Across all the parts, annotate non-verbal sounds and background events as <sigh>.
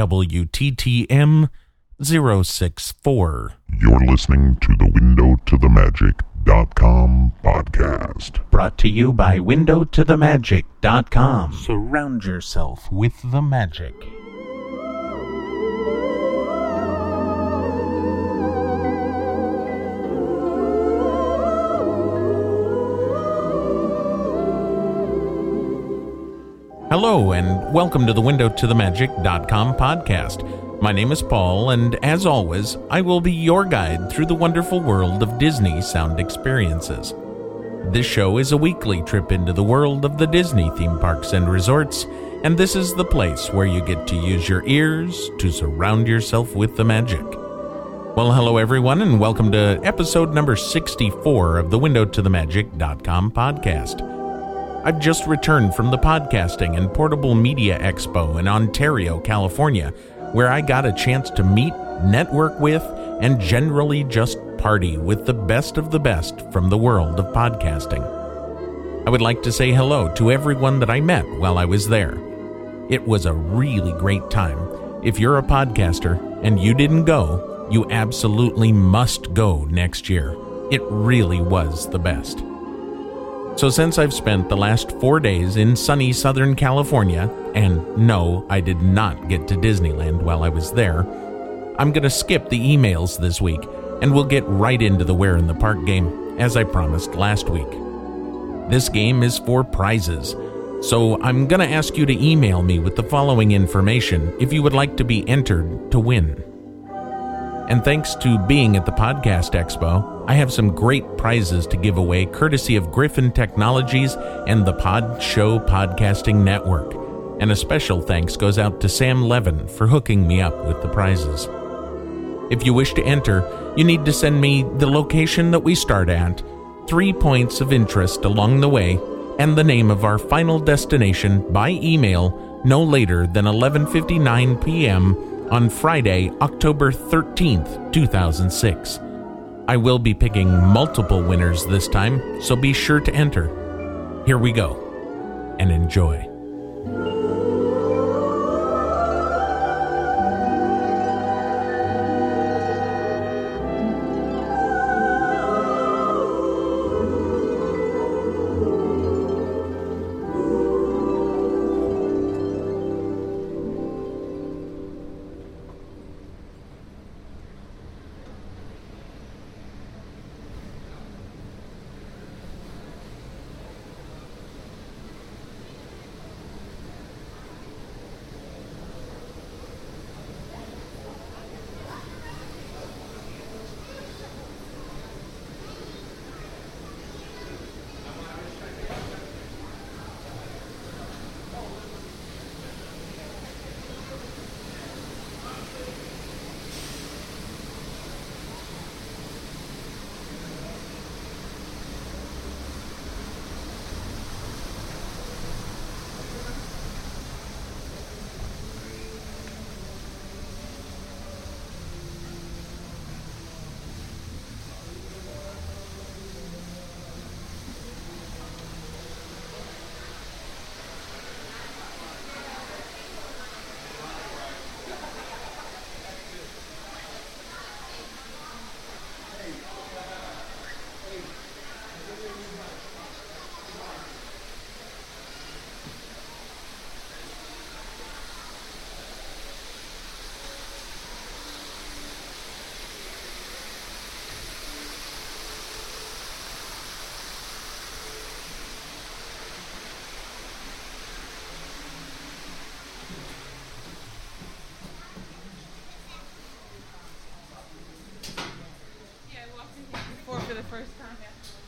WTTM 064. You're listening to the Window to the Magic.com podcast. Brought to you by WindowToTheMagic.com. Surround yourself with the magic. Hello, and welcome to the Window to the WindowToTheMagic.com podcast. My name is Paul, and as always, I will be your guide through the wonderful world of Disney sound experiences. This show is a weekly trip into the world of the Disney theme parks and resorts, and this is the place where you get to use your ears to surround yourself with the magic. Well, hello everyone, and welcome to episode number 64 of the Window to the WindowToTheMagic.com podcast. I've just returned from the Podcasting and Portable Media Expo in Ontario, California, where I got a chance to meet, network with, and generally just party with the best of the best from the world of podcasting. I would like to say hello to everyone that I met while I was there. It was a really great time. If you're a podcaster and you didn't go, you absolutely must go next year. It really was the best. So, since I've spent the last four days in sunny Southern California, and no, I did not get to Disneyland while I was there, I'm going to skip the emails this week and we'll get right into the Where in the Park game, as I promised last week. This game is for prizes, so I'm going to ask you to email me with the following information if you would like to be entered to win. And thanks to being at the Podcast Expo, I have some great prizes to give away courtesy of Griffin Technologies and the Pod Show Podcasting Network. And a special thanks goes out to Sam Levin for hooking me up with the prizes. If you wish to enter, you need to send me the location that we start at, three points of interest along the way, and the name of our final destination by email no later than 11:59 p.m on Friday, October 13th, 2006. I will be picking multiple winners this time, so be sure to enter. Here we go, and enjoy. time after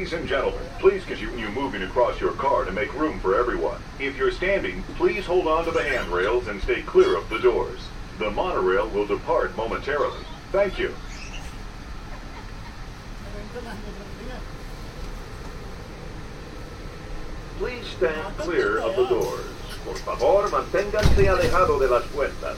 Ladies and gentlemen, please continue moving across your car to make room for everyone. If you're standing, please hold on to the handrails and stay clear of the doors. The monorail will depart momentarily. Thank you. Please stand clear of the doors. Por favor, manténganse alejado de las puertas.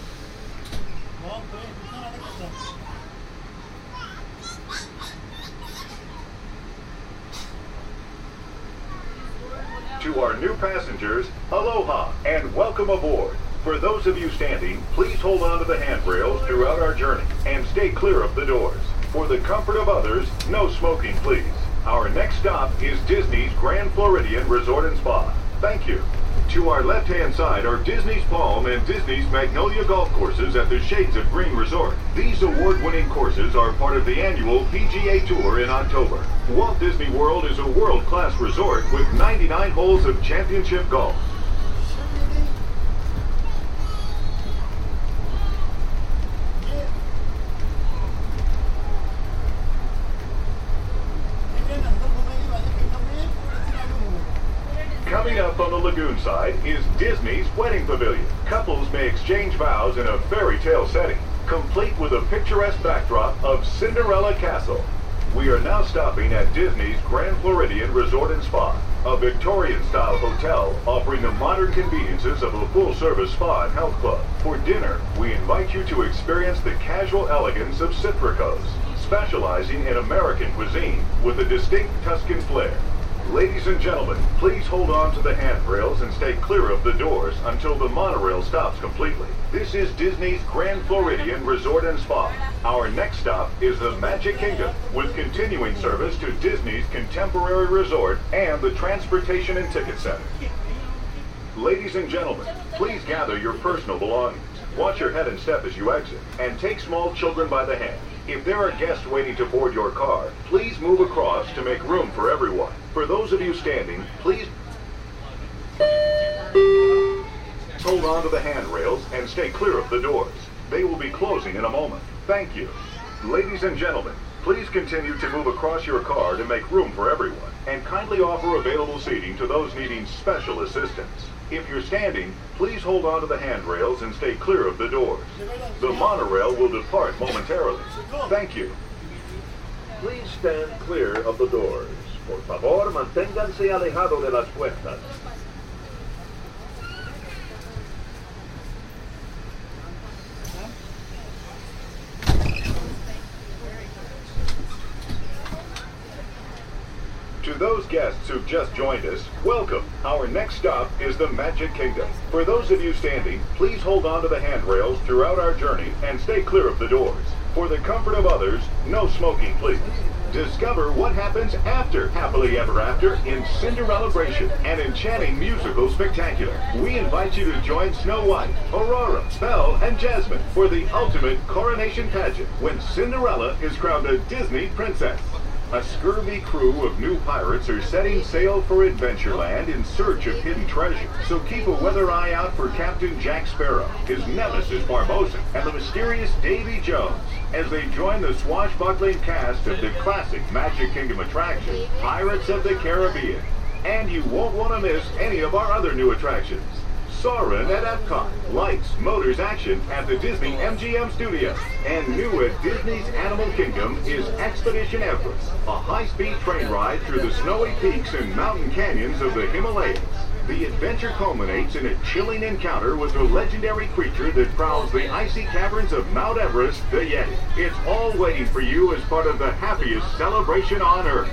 To our new passengers, aloha and welcome aboard. For those of you standing, please hold on to the handrails throughout our journey and stay clear of the doors. For the comfort of others, no smoking, please. Our next stop is Disney's Grand Floridian Resort and Spa. Thank you. To our left-hand side are Disney's Palm and Disney's Magnolia golf courses at the Shades of Green Resort. These award-winning courses are part of the annual PGA Tour in October. Walt Disney World is a world-class resort with 99 holes of championship golf. Coming up on the lagoon side is Disney's Wedding Pavilion. Couples may exchange vows in a fairy tale setting, complete with a picturesque backdrop of Cinderella Castle. We are now stopping at Disney's Grand Floridian Resort and Spa, a Victorian-style hotel offering the modern conveniences of a full-service spa and health club. For dinner, we invite you to experience the casual elegance of Citricos, specializing in American cuisine with a distinct Tuscan flair. Ladies and gentlemen, please hold on to the handrails and stay clear of the doors until the monorail stops completely. This is Disney's Grand Floridian Resort and Spa. Our next stop is the Magic Kingdom, with continuing service to Disney's Contemporary Resort and the Transportation and Ticket Center. Ladies and gentlemen, please gather your personal belongings. Watch your head and step as you exit, and take small children by the hand. If there are guests waiting to board your car, please move across to make room for everyone. For those of you standing, please hold on to the handrails and stay clear of the doors. They will be closing in a moment. Thank you. Ladies and gentlemen, please continue to move across your car to make room for everyone, and kindly offer available seating to those needing special assistance. If you're standing, please hold on to the handrails and stay clear of the doors. The monorail will depart momentarily. Thank you. Please stand clear of the doors. Por favor, manténganse alejado de las puertas. To those guests who've just joined us, welcome. Our next stop is the Magic Kingdom. For those of you standing, please hold on to the handrails throughout our journey and stay clear of the doors. For the comfort of others, no smoking, please. Discover what happens after Happily Ever After in Cinderellabration, an enchanting musical spectacular. We invite you to join Snow White, Aurora, Belle, and Jasmine for the ultimate coronation pageant when Cinderella is crowned a Disney princess. A scurvy crew of new pirates are setting sail for Adventureland in search of hidden treasure. So keep a weather eye out for Captain Jack Sparrow, his nemesis Barbossa, and the mysterious Davy Jones as they join the swashbuckling cast of the classic Magic Kingdom attraction, Pirates of the Caribbean. And you won't want to miss any of our other new attractions. Soarin' at Epcot, Lights, Motors, Action at the Disney MGM Studios. And new at Disney's Animal Kingdom is Expedition Everest, a high-speed train ride through the snowy peaks and mountain canyons of the Himalayas. The adventure culminates in a chilling encounter with the legendary creature that prowls the icy caverns of Mount Everest, the Yeti. It's all waiting for you as part of the happiest celebration on Earth.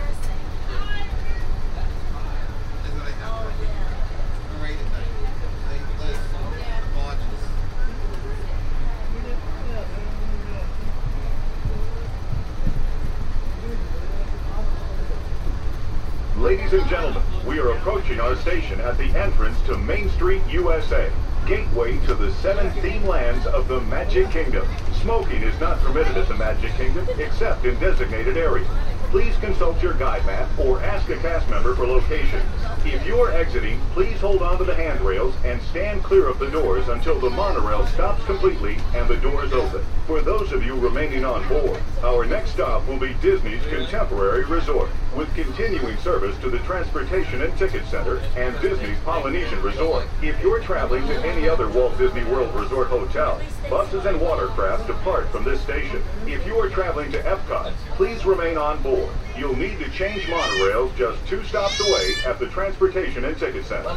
Ladies and gentlemen, we are approaching our station at the entrance to Main Street, USA, gateway to the seven theme lands of the Magic Kingdom. Smoking is not permitted at the Magic Kingdom except in designated areas. Please consult your guide map or ask a cast member for locations. If you are exiting, please hold on to the handrails and stand clear of the doors until the monorail stops completely and the doors open. For those of you remaining on board, our next stop will be Disney's Contemporary Resort. With continuing service to the Transportation and Ticket Center and Disney's Polynesian Resort. If you're traveling to any other Walt Disney World Resort hotel, buses and watercraft depart from this station. If you are traveling to Epcot, please remain on board. You'll need to change monorails just two stops away at the Transportation and Ticket Center.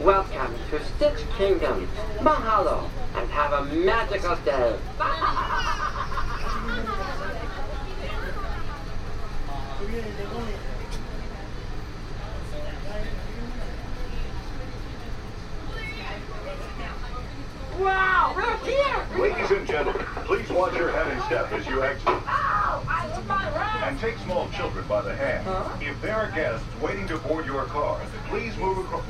Welcome to Stitch Kingdom. Mahalo, and have a magical day. <laughs> Wow, we're here! Ladies and gentlemen, please watch your head and step as you exit. Ow! I hit my head! And take small children by the hand. If there are guests waiting to board your car, please move across.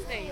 gostei.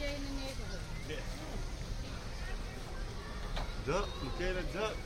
In the neighborhood. Duck,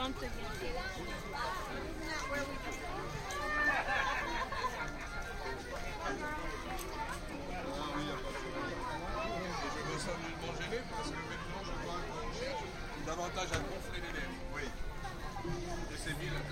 Je veux ça nullement gêné parce que maintenant je vois qu'on cherche davantage à gonfler les lèvres. Oui. Et c'est vilain.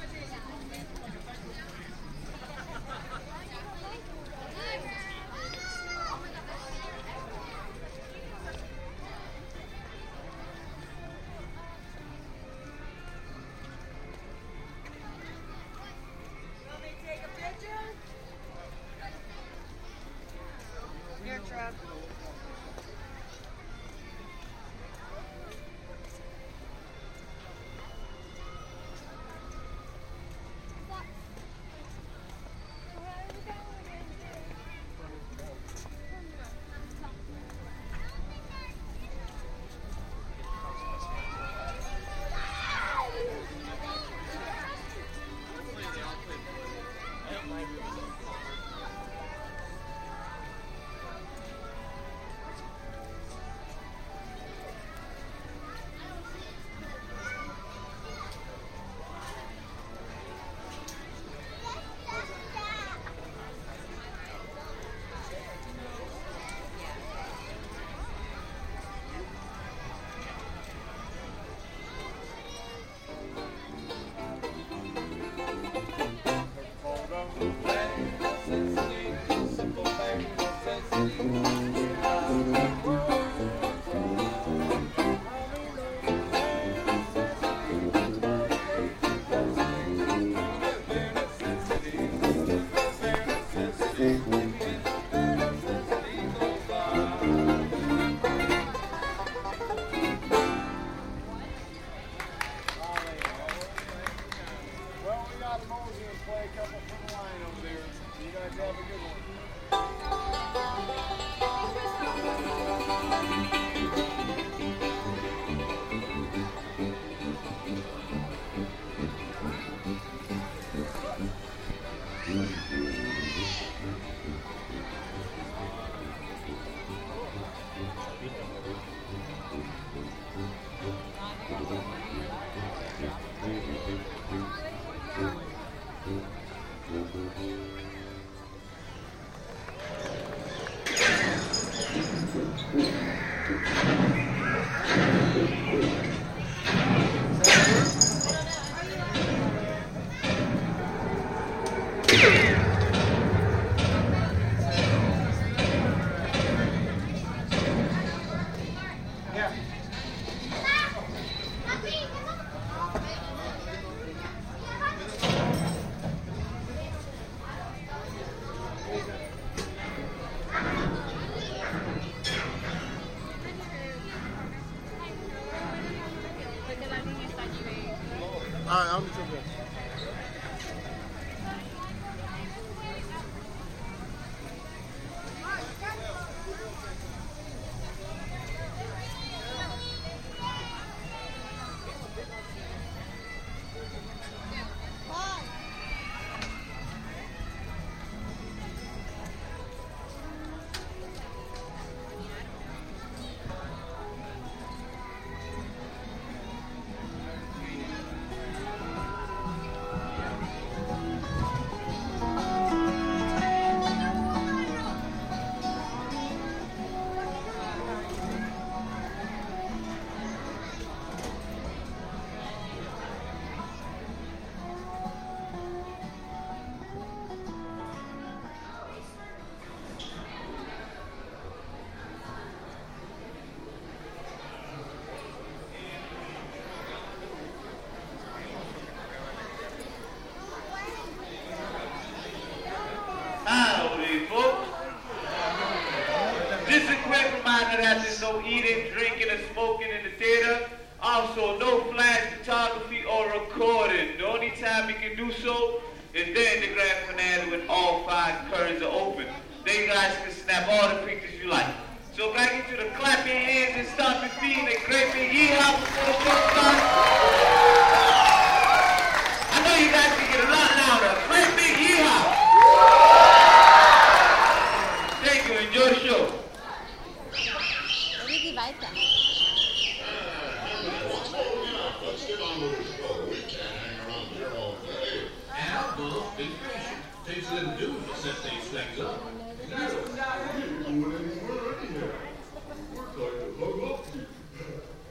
No eating, drinking, and smoking in the theater. Also, no flash photography or recording. The only time you can do so is during the grand finale when all five curtains are open. Then you guys can snap all the pictures you like. So can I get you to clap your hands and stomp your feet and great big yeehaw before the show starts?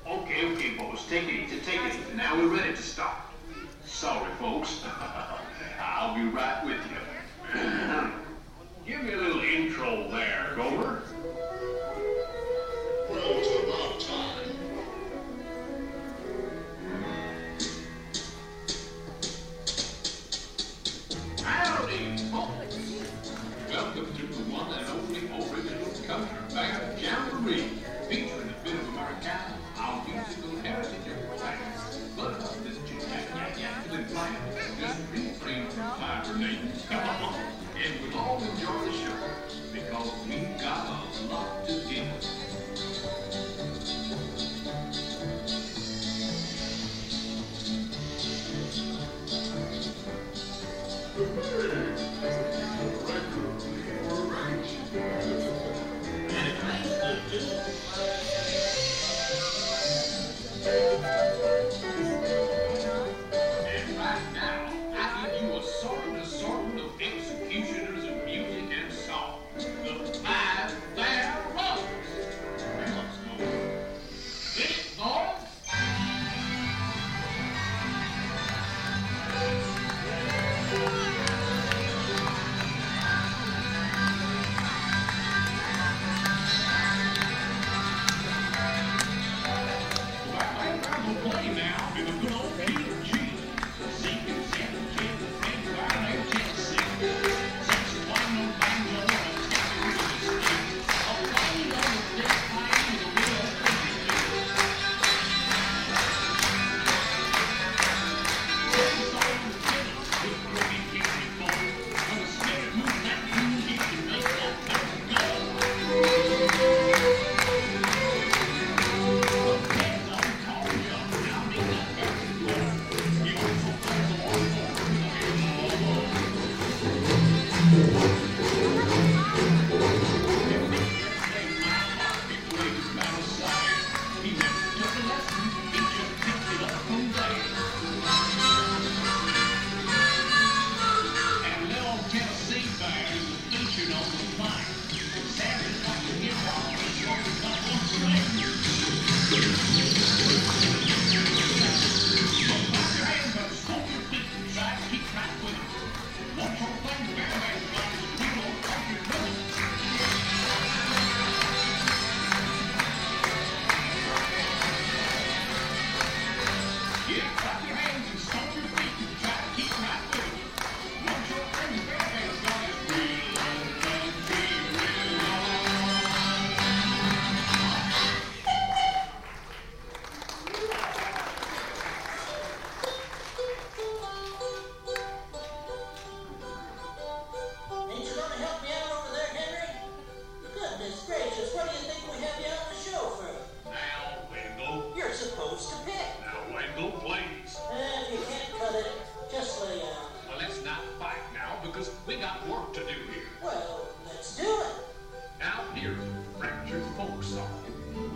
Okay, okay, folks, take it easy, take it easy. Now we're ready to start. Sorry, folks. <laughs> I'll be right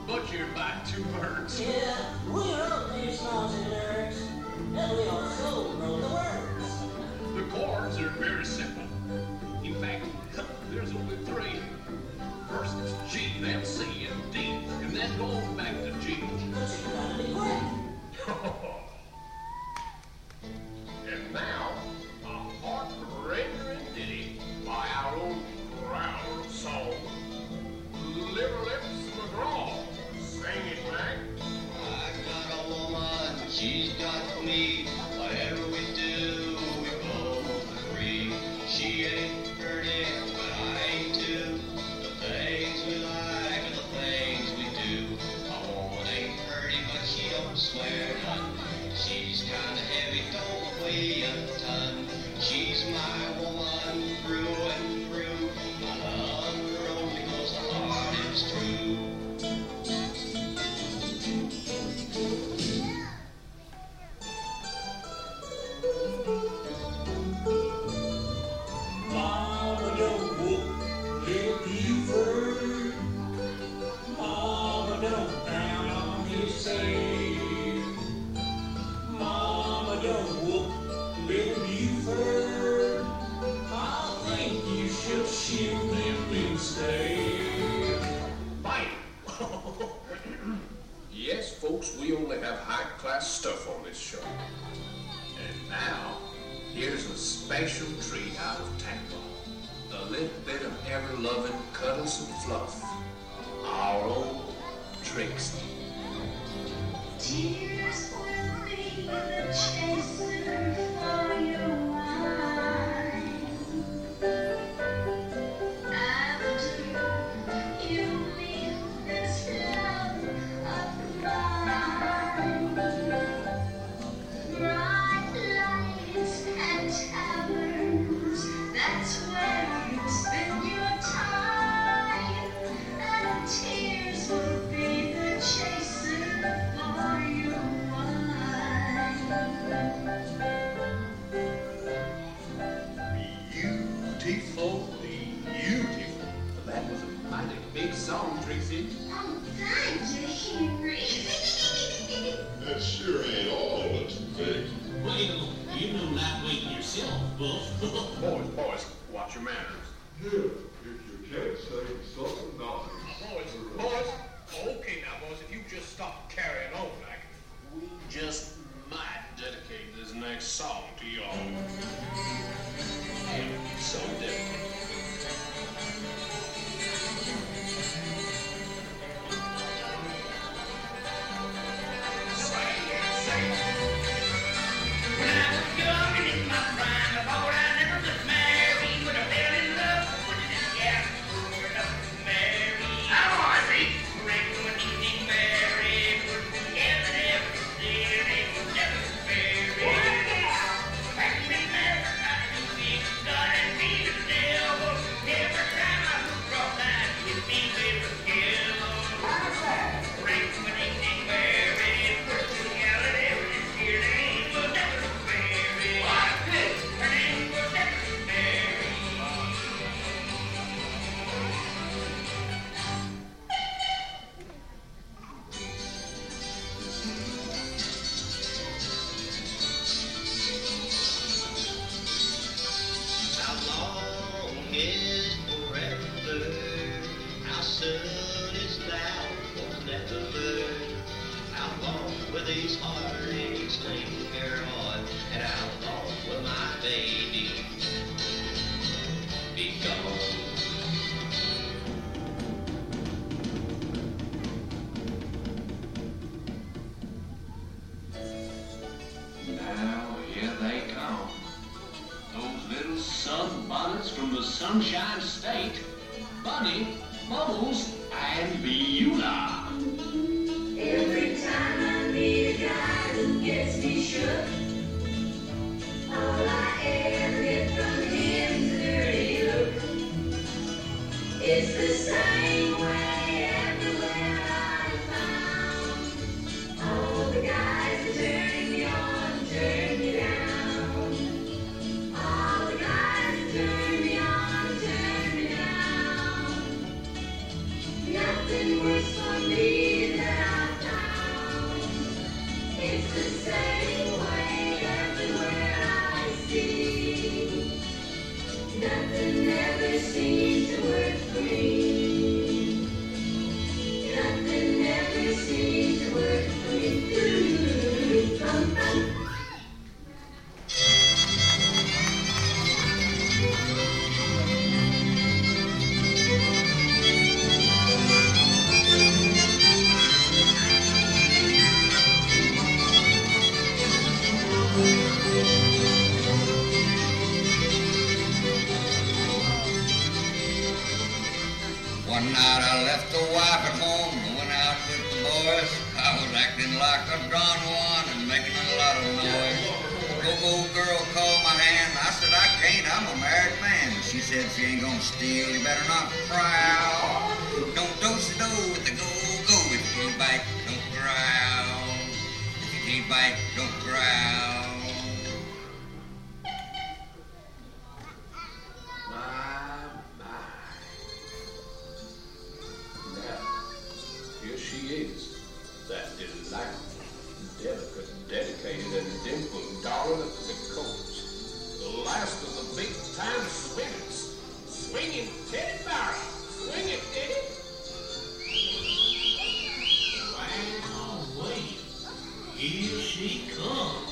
but you're back to birds. Yeah, we wrote these songs and lyrics, and we also wrote the words. The chords are very simple. In fact, there's only three. First it's G, then C, and D, and then goes back to G. But you gotta be quick. <laughs> special treat out of Tampa. A little bit of ever-loving cuddles and fluff. Our own Trixie. Sun Buns from the Sunshine State, Bunny, Bubbles, and Beulah. and drawing one and making a lot of noise. The old girl called my hand. I said, I can't. I'm a married man. She said, if you ain't gonna steal, you better not prowl. Don't do-si-do with the go-go. If you can't bite, don't growl. If you can't bite, don't growl. darling of the Colts. The last of the big time swingers. Swinging Teddi Barra. Swinging Teddi. Wow, wait. Here she comes.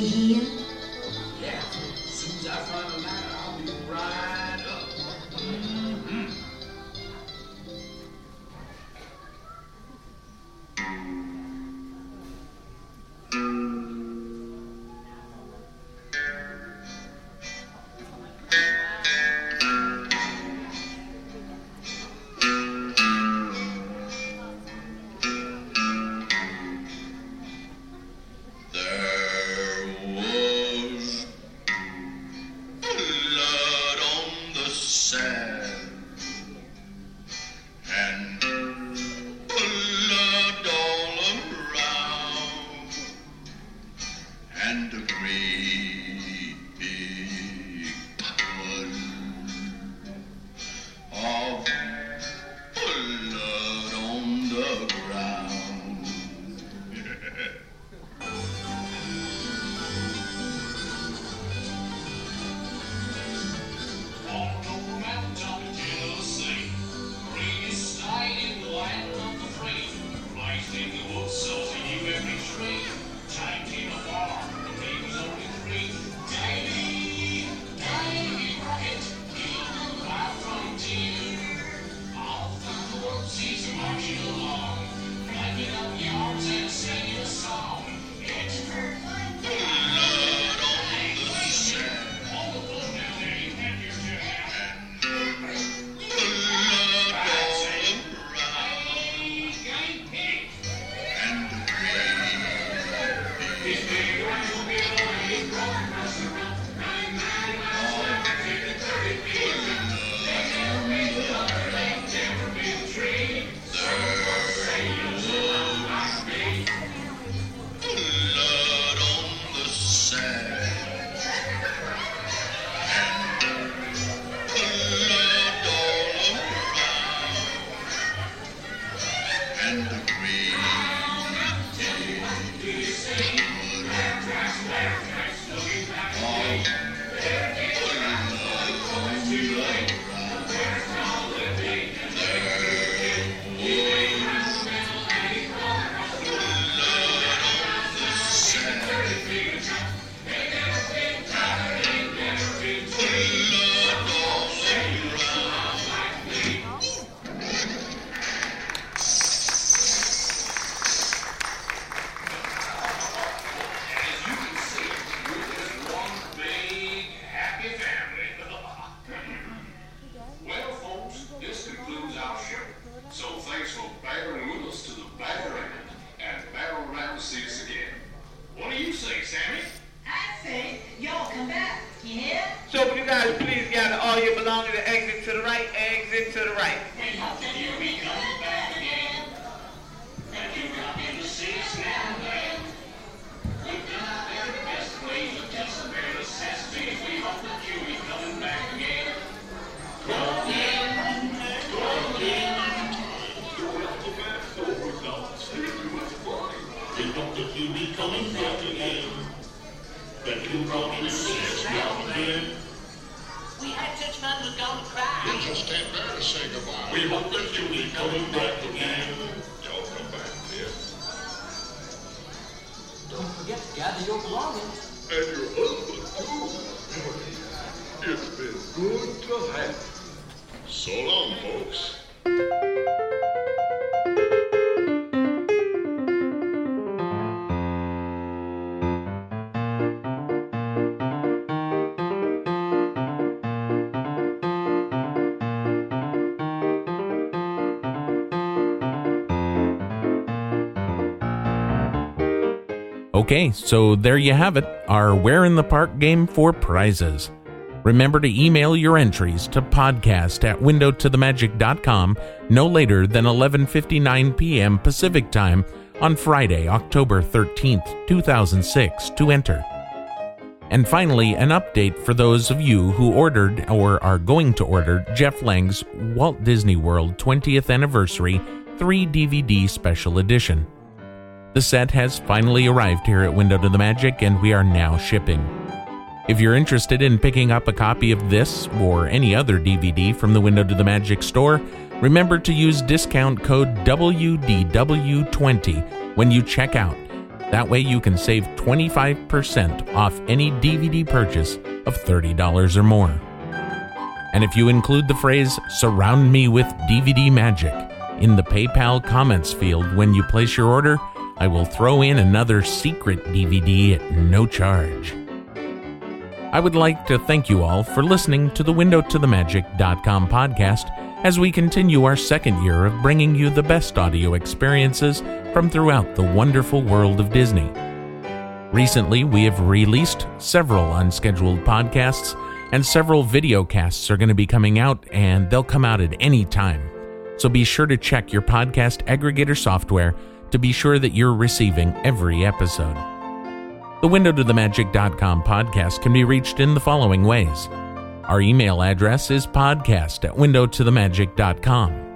Yeah, soon as I find a ladder, Okay, so there you have it our Where in the Park game for prizes. Remember to email your entries to podcast at windowtothemagic.com no later than 11:59 p.m. Pacific Time on Friday, October 13th, 2006 to enter. And finally, an update for those of you who ordered or are going to order Jeff Lange's Walt Disney World 20th Anniversary 3 DVD Special Edition. The set has finally arrived here at Window to the Magic and we are now shipping. If you're interested in picking up a copy of this or any other DVD from the Window to the Magic store, remember to use discount code WDW20 when you check out. That way you can save 25% off any DVD purchase of $30 or more. And if you include the phrase surround me with DVD magic in the PayPal comments field when you place your order, I will throw in another secret DVD at no charge. I would like to thank you all for listening to the WindowToTheMagic.com podcast as we continue our second year of bringing you the best audio experiences from throughout the wonderful world of Disney. Recently, we have released several unscheduled podcasts, and several video casts are going to be coming out, and they'll come out at any time. So be sure to check your podcast aggregator software to be sure that you're receiving every episode. The Window to the Magic.com podcast can be reached in the following ways. Our email address is podcast at window to the windowtothemagic.com.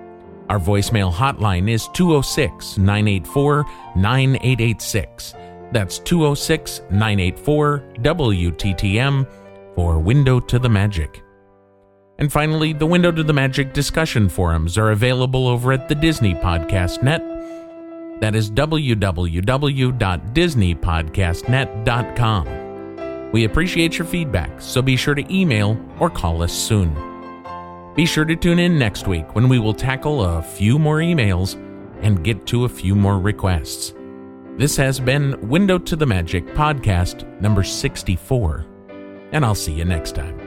Our voicemail hotline is 206 984 9886. That's 206 984 WTTM for Window to the Magic. And finally, the Window to the Magic discussion forums are available over at the Disney Podcast Net that is www.disneypodcastnet.com. We appreciate your feedback, so be sure to email or call us soon. Be sure to tune in next week when we will tackle a few more emails and get to a few more requests. This has been Window to the Magic podcast number 64, and I'll see you next time.